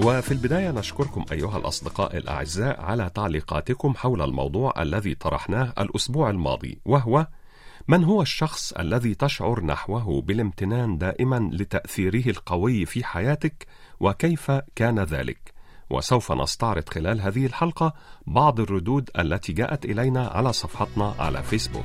وفي البداية نشكركم أيها الأصدقاء الأعزاء على تعليقاتكم حول الموضوع الذي طرحناه الأسبوع الماضي وهو من هو الشخص الذي تشعر نحوه بالامتنان دائما لتأثيره القوي في حياتك وكيف كان ذلك؟ وسوف نستعرض خلال هذه الحلقة بعض الردود التي جاءت إلينا على صفحتنا على فيسبوك.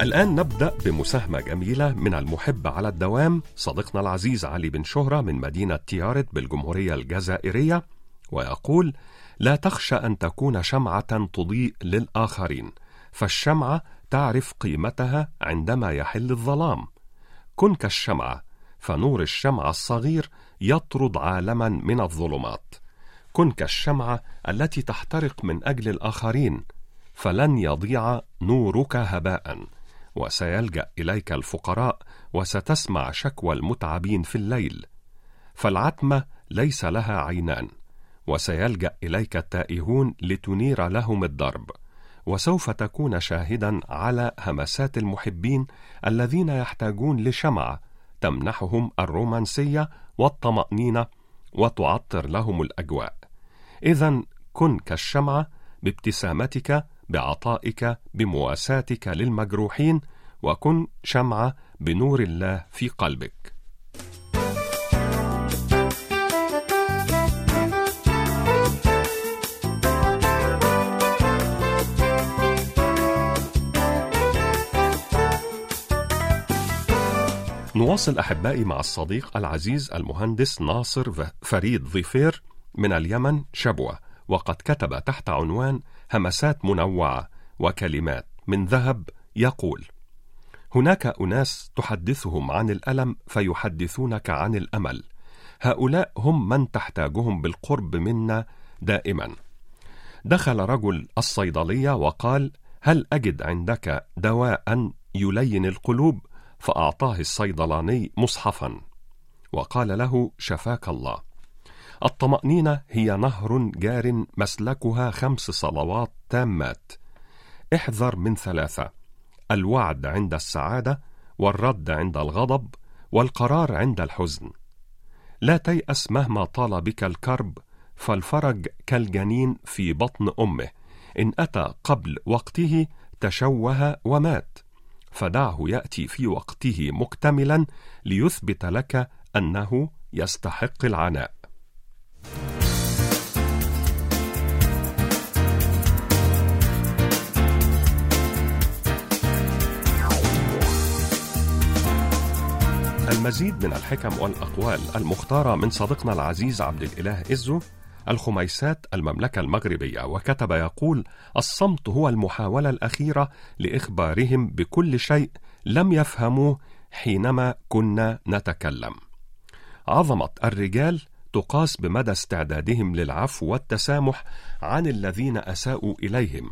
الآن نبدأ بمساهمة جميلة من المحب على الدوام صديقنا العزيز علي بن شهرة من مدينة تيارت بالجمهورية الجزائرية ويقول لا تخشى أن تكون شمعة تضيء للآخرين فالشمعة تعرف قيمتها عندما يحل الظلام. كن كالشمعة فنور الشمعة الصغير يطرد عالما من الظلمات. كن كالشمعة التي تحترق من أجل الآخرين فلن يضيع نورك هباءً. وسيلجأ إليك الفقراء وستسمع شكوى المتعبين في الليل. فالعتمة ليس لها عينان وسيلجأ إليك التائهون لتنير لهم الدرب وسوف تكون شاهدا على همسات المحبين الذين يحتاجون لشمعه تمنحهم الرومانسية والطمأنينة وتعطر لهم الأجواء. اذا كن كالشمعه بابتسامتك بعطائك بمواساتك للمجروحين وكن شمعة بنور الله في قلبك. نواصل أحبائي مع الصديق العزيز المهندس ناصر فريد ظفير من اليمن شبوة وقد كتب تحت عنوان همسات منوعه وكلمات من ذهب يقول هناك أناس تحدثهم عن الألم فيحدثونك عن الأمل. هؤلاء هم من تحتاجهم بالقرب منا دائما. دخل رجل الصيدلية وقال هل أجد عندك دواء يلين القلوب؟ فأعطاه الصيدلاني مصحفا. وقال له شفاك الله. الطمأنينة هي نهر جار مسلكها خمس صلوات تامات. احذر من ثلاثة: الوعد عند السعادة، والرد عند الغضب، والقرار عند الحزن. لا تيأس مهما طال بك الكرب، فالفرج كالجنين في بطن أمه، إن أتى قبل وقته تشوه ومات. فدعه يأتي في وقته مكتملا ليثبت لك أنه يستحق العناء. المزيد من الحكم والأقوال المختارة من صديقنا العزيز عبد الإله إزو الخميسات المملكة المغربية وكتب يقول الصمت هو المحاولة الأخيرة لإخبارهم بكل شيء لم يفهموه حينما كنا نتكلم عظمة الرجال تقاس بمدى استعدادهم للعفو والتسامح عن الذين أساءوا إليهم.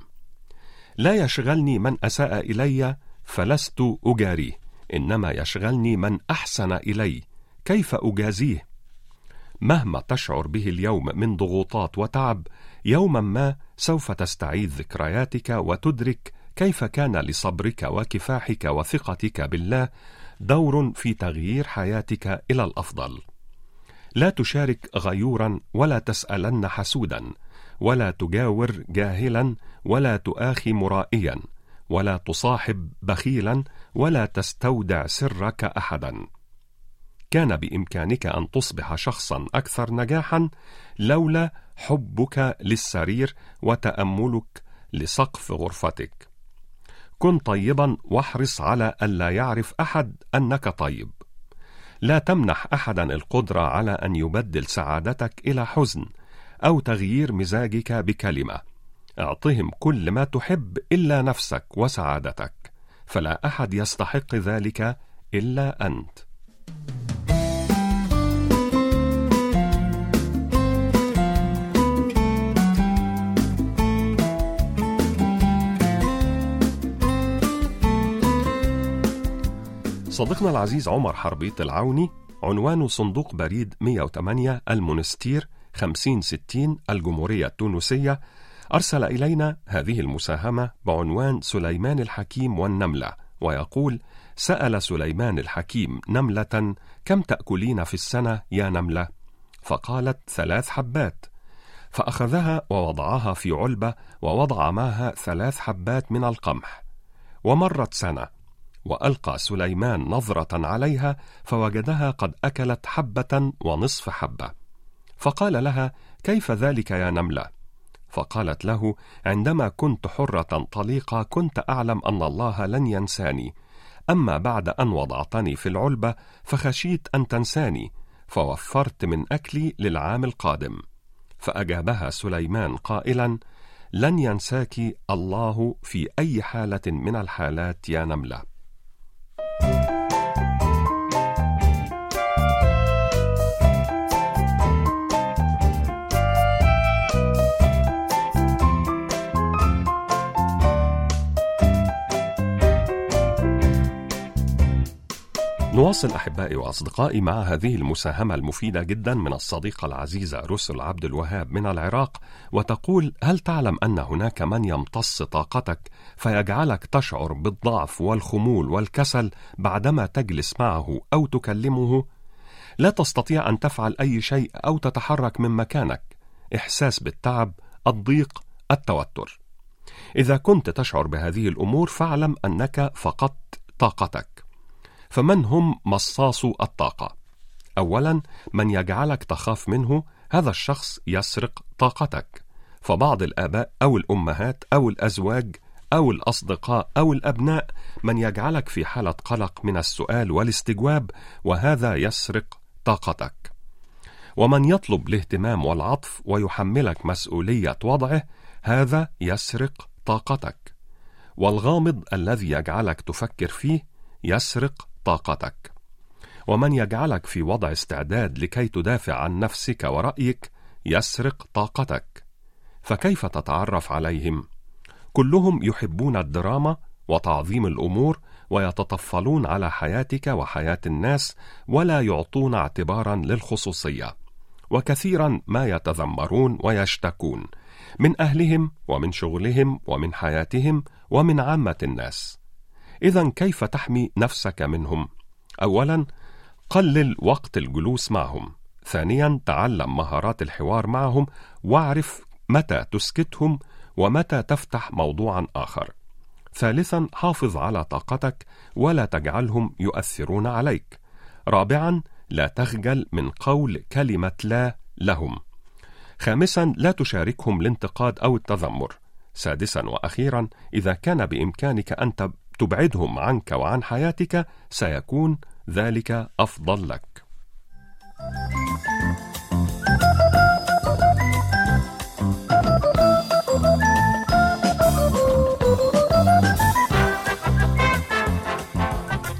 لا يشغلني من أساء إلي فلست أجاريه. إنما يشغلني من أحسن إلي كيف أجازيه؟ مهما تشعر به اليوم من ضغوطات وتعب يوما ما سوف تستعيد ذكرياتك وتدرك كيف كان لصبرك وكفاحك وثقتك بالله دور في تغيير حياتك إلى الأفضل. لا تشارك غيورا ولا تسألن حسودا ولا تجاور جاهلا ولا تؤاخي مرائيا ولا تصاحب بخيلا ولا تستودع سرك احدا. كان بإمكانك أن تصبح شخصا أكثر نجاحا لولا حبك للسرير وتأملك لسقف غرفتك. كن طيبا واحرص على الا يعرف أحد أنك طيب. لا تمنح أحدا القدرة على أن يبدل سعادتك إلى حزن أو تغيير مزاجك بكلمة. أعطهم كل ما تحب إلا نفسك وسعادتك فلا أحد يستحق ذلك إلا أنت. صديقنا العزيز عمر حربيط العوني عنوان صندوق بريد 108 المونستير 5060 الجمهورية التونسية أرسل إلينا هذه المساهمة بعنوان سليمان الحكيم والنملة ويقول سأل سليمان الحكيم نملة كم تأكلين في السنة يا نملة؟ فقالت ثلاث حبات فأخذها ووضعها في علبة ووضع معها ثلاث حبات من القمح ومرت سنة وألقى سليمان نظرة عليها فوجدها قد أكلت حبة ونصف حبة. فقال لها كيف ذلك يا نملة؟ فقالت له عندما كنت حرة طليقة كنت أعلم أن الله لن ينساني. أما بعد أن وضعتني في العلبة فخشيت أن تنساني فوفرت من أكلي للعام القادم. فأجابها سليمان قائلا لن ينساك الله في أي حالة من الحالات يا نملة. نواصل أحبائي وأصدقائي مع هذه المساهمة المفيدة جدا من الصديقه العزيزه رسل عبد الوهاب من العراق وتقول هل تعلم أن هناك من يمتص طاقتك فيجعلك تشعر بالضعف والخمول والكسل بعدما تجلس معه أو تكلمه؟ لا تستطيع أن تفعل أي شيء أو تتحرك من مكانك. إحساس بالتعب الضيق التوتر. إذا كنت تشعر بهذه الأمور فاعلم أنك فقدت طاقتك. فمن هم مصاصو الطاقة؟ أولا من يجعلك تخاف منه هذا الشخص يسرق طاقتك. فبعض الآباء أو الأمهات أو الأزواج أو الأصدقاء أو الأبناء من يجعلك في حالة قلق من السؤال والاستجواب وهذا يسرق طاقتك. ومن يطلب الاهتمام والعطف ويحملك مسؤولية وضعه هذا يسرق طاقتك. والغامض الذي يجعلك تفكر فيه يسرق طاقتك. ومن يجعلك في وضع استعداد لكي تدافع عن نفسك ورأيك يسرق طاقتك. فكيف تتعرف عليهم؟ كلهم يحبون الدراما وتعظيم الأمور ويتطفلون على حياتك وحياة الناس ولا يعطون اعتبارا للخصوصية. وكثيرا ما يتذمرون ويشتكون من أهلهم ومن شغلهم ومن حياتهم ومن عامة الناس. إذا كيف تحمي نفسك منهم؟ أولا قلل وقت الجلوس معهم. ثانيا تعلم مهارات الحوار معهم واعرف متى تسكتهم ومتى تفتح موضوعا آخر. ثالثا حافظ على طاقتك ولا تجعلهم يؤثرون عليك. رابعا لا تخجل من قول كلمة لا لهم. خامسا لا تشاركهم الانتقاد أو التذمر. سادسا وأخيرا إذا كان بإمكانك أن تبعدهم عنك وعن حياتك سيكون ذلك أفضل لك.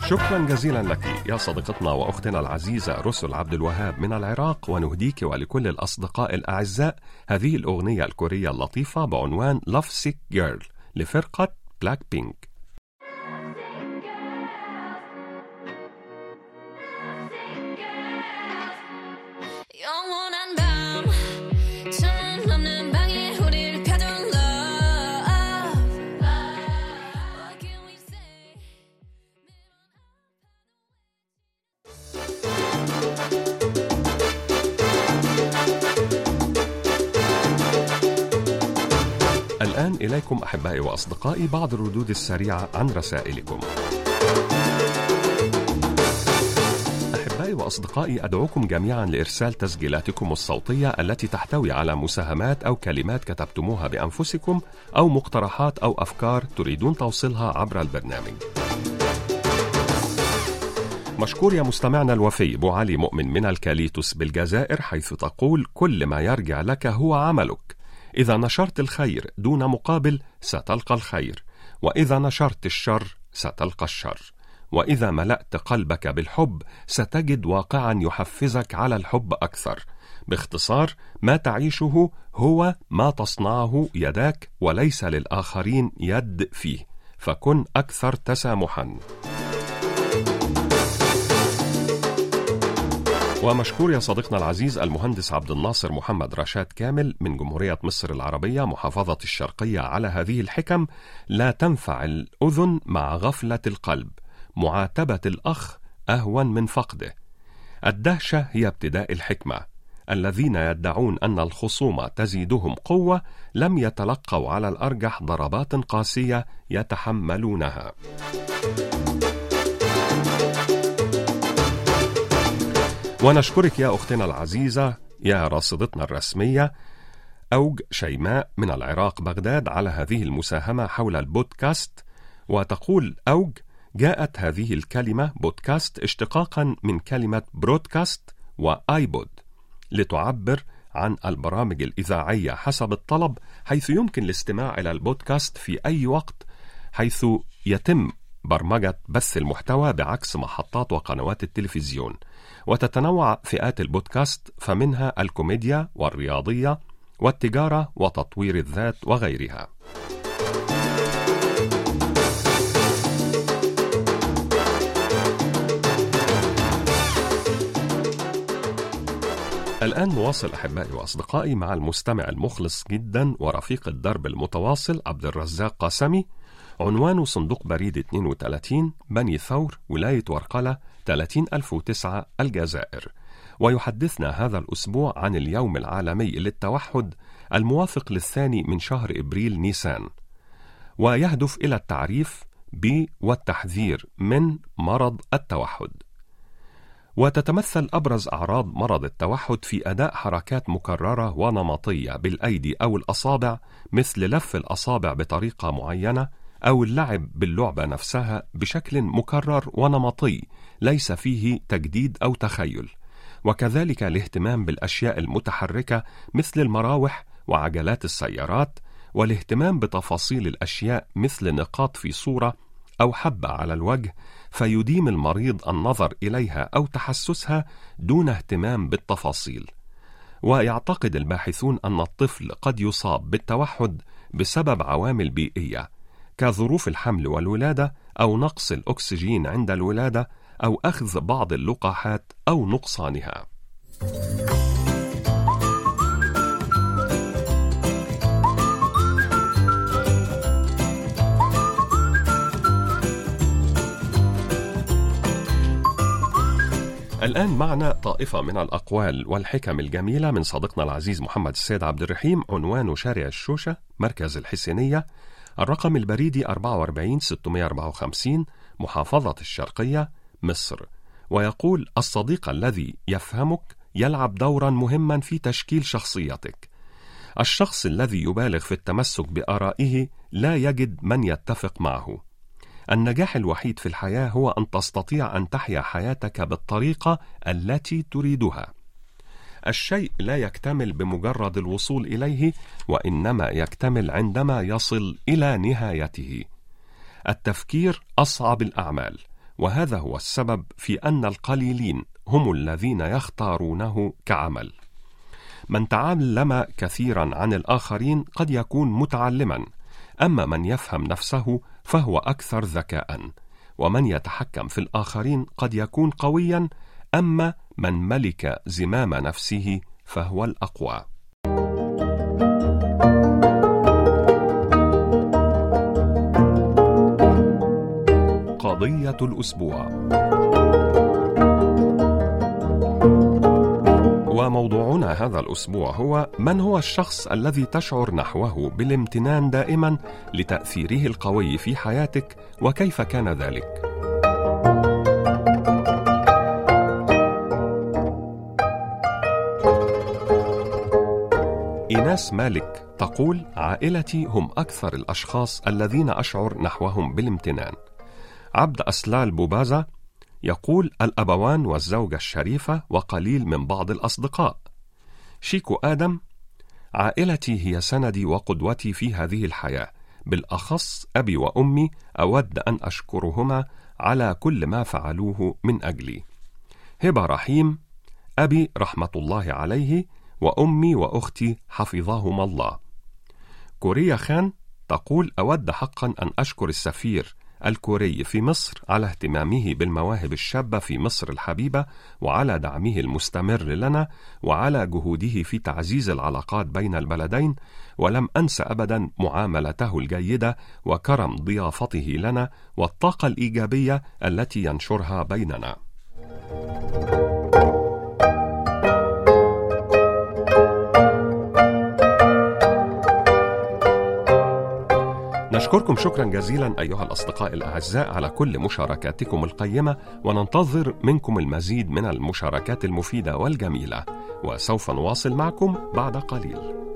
شكرا جزيلا لك يا صديقتنا وأختنا العزيزة رسل عبد الوهاب من العراق ونهديك ولكل الأصدقاء الأعزاء. هذه الأغنية الكورية اللطيفة بعنوان Lovesick Girl لفرقة بلاك بينك أحبائي وأصدقائي بعض الردود السريعة عن رسائلكم. أحبائي وأصدقائي أدعوكم جميعا لإرسال تسجيلاتكم الصوتية التي تحتوي على مساهمات أو كلمات كتبتموها بأنفسكم أو مقترحات أو أفكار تريدون توصيلها عبر البرنامج. مشكور يا مستمعنا الوفي أبو علي مؤمن من الكاليتوس بالجزائر حيث تقول كل ما يرجع لك هو عملك إذا نشرت الخير دون مقابل ستلقى الخير وإذا نشرت الشر ستلقى الشر وإذا ملأت قلبك بالحب ستجد واقعا يحفزك على الحب أكثر. باختصار ما تعيشه هو ما تصنعه يداك وليس للآخرين يد فيه فكن أكثر تسامحا. ومشكور يا صديقنا العزيز المهندس عبد الناصر محمد رشاد كامل من جمهورية مصر العربية محافظة الشرقية على هذه الحكم لا تنفع الأذن مع غفلة القلب. معاتبة الأخ أهون من فقده. الدهشة هي ابتداء الحكمة. الذين يدعون أن الخصومة تزيدهم قوة لم يتلقوا على الأرجح ضربات قاسية يتحملونها. ونشكرك يا أختنا العزيزة يا راصدتنا الرسمية أوج شيماء من العراق بغداد على هذه المساهمة حول البودكاست. وتقول أوج جاءت هذه الكلمة بودكاست اشتقاقا من كلمة برودكاست وآيبود لتعبر عن البرامج الإذاعية حسب الطلب حيث يمكن الاستماع إلى البودكاست في أي وقت حيث يتم برمجة بث المحتوى بعكس محطات وقنوات التلفزيون. وتتنوع فئات البودكاست فمنها الكوميديا والرياضية والتجارة وتطوير الذات وغيرها. الآن نواصل أحبائي وأصدقائي مع المستمع المخلص جدا ورفيق الدرب المتواصل عبد الرزاق قاسمي عنوان صندوق بريد 32 بني ثور ولاية ورقلة 30009 الجزائر. ويحدثنا هذا الأسبوع عن اليوم العالمي للتوحد الموافق للثاني من شهر إبريل نيسان. ويهدف إلى التعريف ب والتحذير من مرض التوحد. وتتمثل أبرز أعراض مرض التوحد في أداء حركات مكررة ونمطية بالأيدي أو الأصابع مثل لف الأصابع بطريقة معينة أو اللعب باللعبة نفسها بشكل مكرر ونمطي ليس فيه تجديد أو تخيل. وكذلك الاهتمام بالأشياء المتحركة مثل المراوح وعجلات السيارات والاهتمام بتفاصيل الأشياء مثل نقاط في صورة أو حبة على الوجه فيديم المريض النظر إليها أو تحسسها دون اهتمام بالتفاصيل. ويعتقد الباحثون أن الطفل قد يصاب بالتوحد بسبب عوامل بيئية كظروف الحمل والولادة أو نقص الأكسجين عند الولادة أو أخذ بعض اللقاحات أو نقصانها. الآن معنا طائفة من الأقوال والحكم الجميلة من صديقنا العزيز محمد السيد عبد الرحيم عنوان شارع الشوشة مركز الحسينية الرقم البريدي 44 654 محافظة الشرقية مصر. ويقول الصديق الذي يفهمك يلعب دورا مهما في تشكيل شخصيتك. الشخص الذي يبالغ في التمسك بآرائه لا يجد من يتفق معه. النجاح الوحيد في الحياة هو أن تستطيع أن تحيا حياتك بالطريقة التي تريدها. الشيء لا يكتمل بمجرد الوصول إليه وإنما يكتمل عندما يصل إلى نهايته. التفكير أصعب الأعمال وهذا هو السبب في أن القليلين هم الذين يختارونه كعمل. من تعلم كثيرا عن الآخرين قد يكون متعلما أما من يفهم نفسه فهو أكثر ذكاء ومن يتحكم في الآخرين قد يكون قويا أما من ملك زمام نفسه فهو الأقوى. قضية الأسبوع. وموضوعنا هذا الأسبوع هو من هو الشخص الذي تشعر نحوه بالامتنان دائما لتأثيره القوي في حياتك وكيف كان ذلك؟ إيناس مالك تقول عائلتي هم أكثر الأشخاص الذين أشعر نحوهم بالامتنان. عبد أسلال بوبازا يقول الأبوان والزوجة الشريفة وقليل من بعض الأصدقاء. شيكو آدم عائلتي هي سندي وقدوتي في هذه الحياة. بالأخص أبي وأمي أود أن أشكرهما على كل ما فعلوه من أجلي. هبة رحيم أبي رحمة الله عليه وأمي وأختي حفظهما الله كوريا خان تقول أود حقا أن أشكر السفير الكوري في مصر على اهتمامه بالمواهب الشابة في مصر الحبيبة وعلى دعمه المستمر لنا وعلى جهوده في تعزيز العلاقات بين البلدين ولم أنس أبدا معاملته الجيدة وكرم ضيافته لنا والطاقة الإيجابية التي ينشرها بيننا. نشكركم شكرا جزيلا أيها الأصدقاء الأعزاء على كل مشاركاتكم القيمة وننتظر منكم المزيد من المشاركات المفيدة والجميلة وسوف نواصل معكم بعد قليل.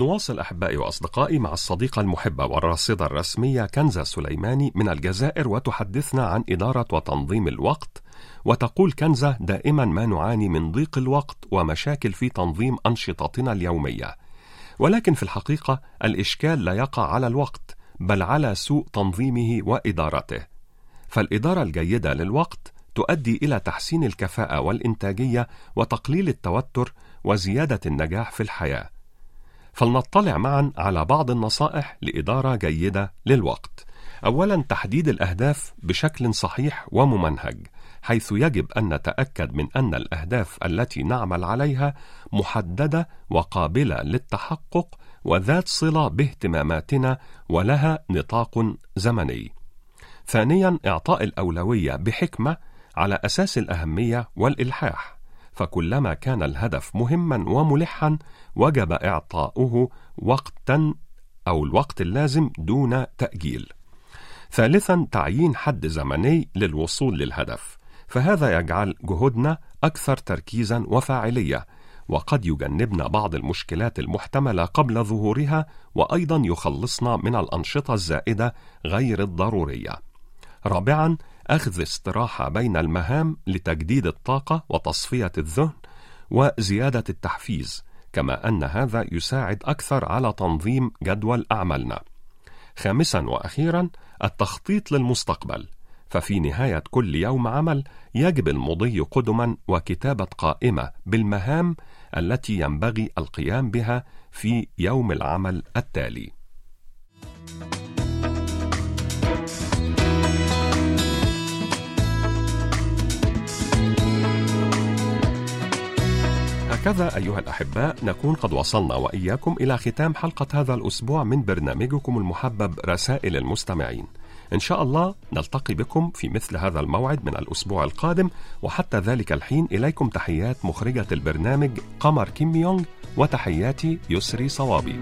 نواصل أحبائي وأصدقائي مع الصديقة المحبة والراصدة الرسمية كنزة سليماني من الجزائر وتحدثنا عن إدارة وتنظيم الوقت. وتقول كنزة دائما ما نعاني من ضيق الوقت ومشاكل في تنظيم أنشطتنا اليومية. ولكن في الحقيقة الإشكال لا يقع على الوقت بل على سوء تنظيمه وإدارته. فالإدارة الجيدة للوقت تؤدي إلى تحسين الكفاءة والإنتاجية وتقليل التوتر وزيادة النجاح في الحياة. فلنطلع معا على بعض النصائح لإدارة جيدة للوقت. أولا تحديد الأهداف بشكل صحيح وممنهج حيث يجب أن نتأكد من أن الأهداف التي نعمل عليها محددة وقابلة للتحقق وذات صلة باهتماماتنا ولها نطاق زمني. ثانيا إعطاء الأولوية بحكمة على أساس الأهمية والإلحاح. فكلما كان الهدف مهما وملحا وجب إعطاؤه وقتا أو الوقت اللازم دون تأجيل. ثالثا تعيين حد زمني للوصول للهدف. فهذا يجعل جهودنا أكثر تركيزا وفاعلية. وقد يجنبنا بعض المشكلات المحتملة قبل ظهورها وأيضا يخلصنا من الأنشطة الزائدة غير الضرورية. رابعا أخذ استراحة بين المهام لتجديد الطاقة وتصفية الذهن وزيادة التحفيز، كما أن هذا يساعد أكثر على تنظيم جدول أعمالنا. خامسا وأخيرا التخطيط للمستقبل ففي نهاية كل يوم عمل يجب المضي قدما وكتابة قائمة بالمهام التي ينبغي القيام بها في يوم العمل التالي. هكذا أيها الأحباء نكون قد وصلنا وإياكم إلى ختام حلقة هذا الأسبوع من برنامجكم المحبب رسائل المستمعين. إن شاء الله نلتقي بكم في مثل هذا الموعد من الأسبوع القادم وحتى ذلك الحين إليكم تحيات مخرجة البرنامج قمر كيم يونغ وتحياتي يسري صوابي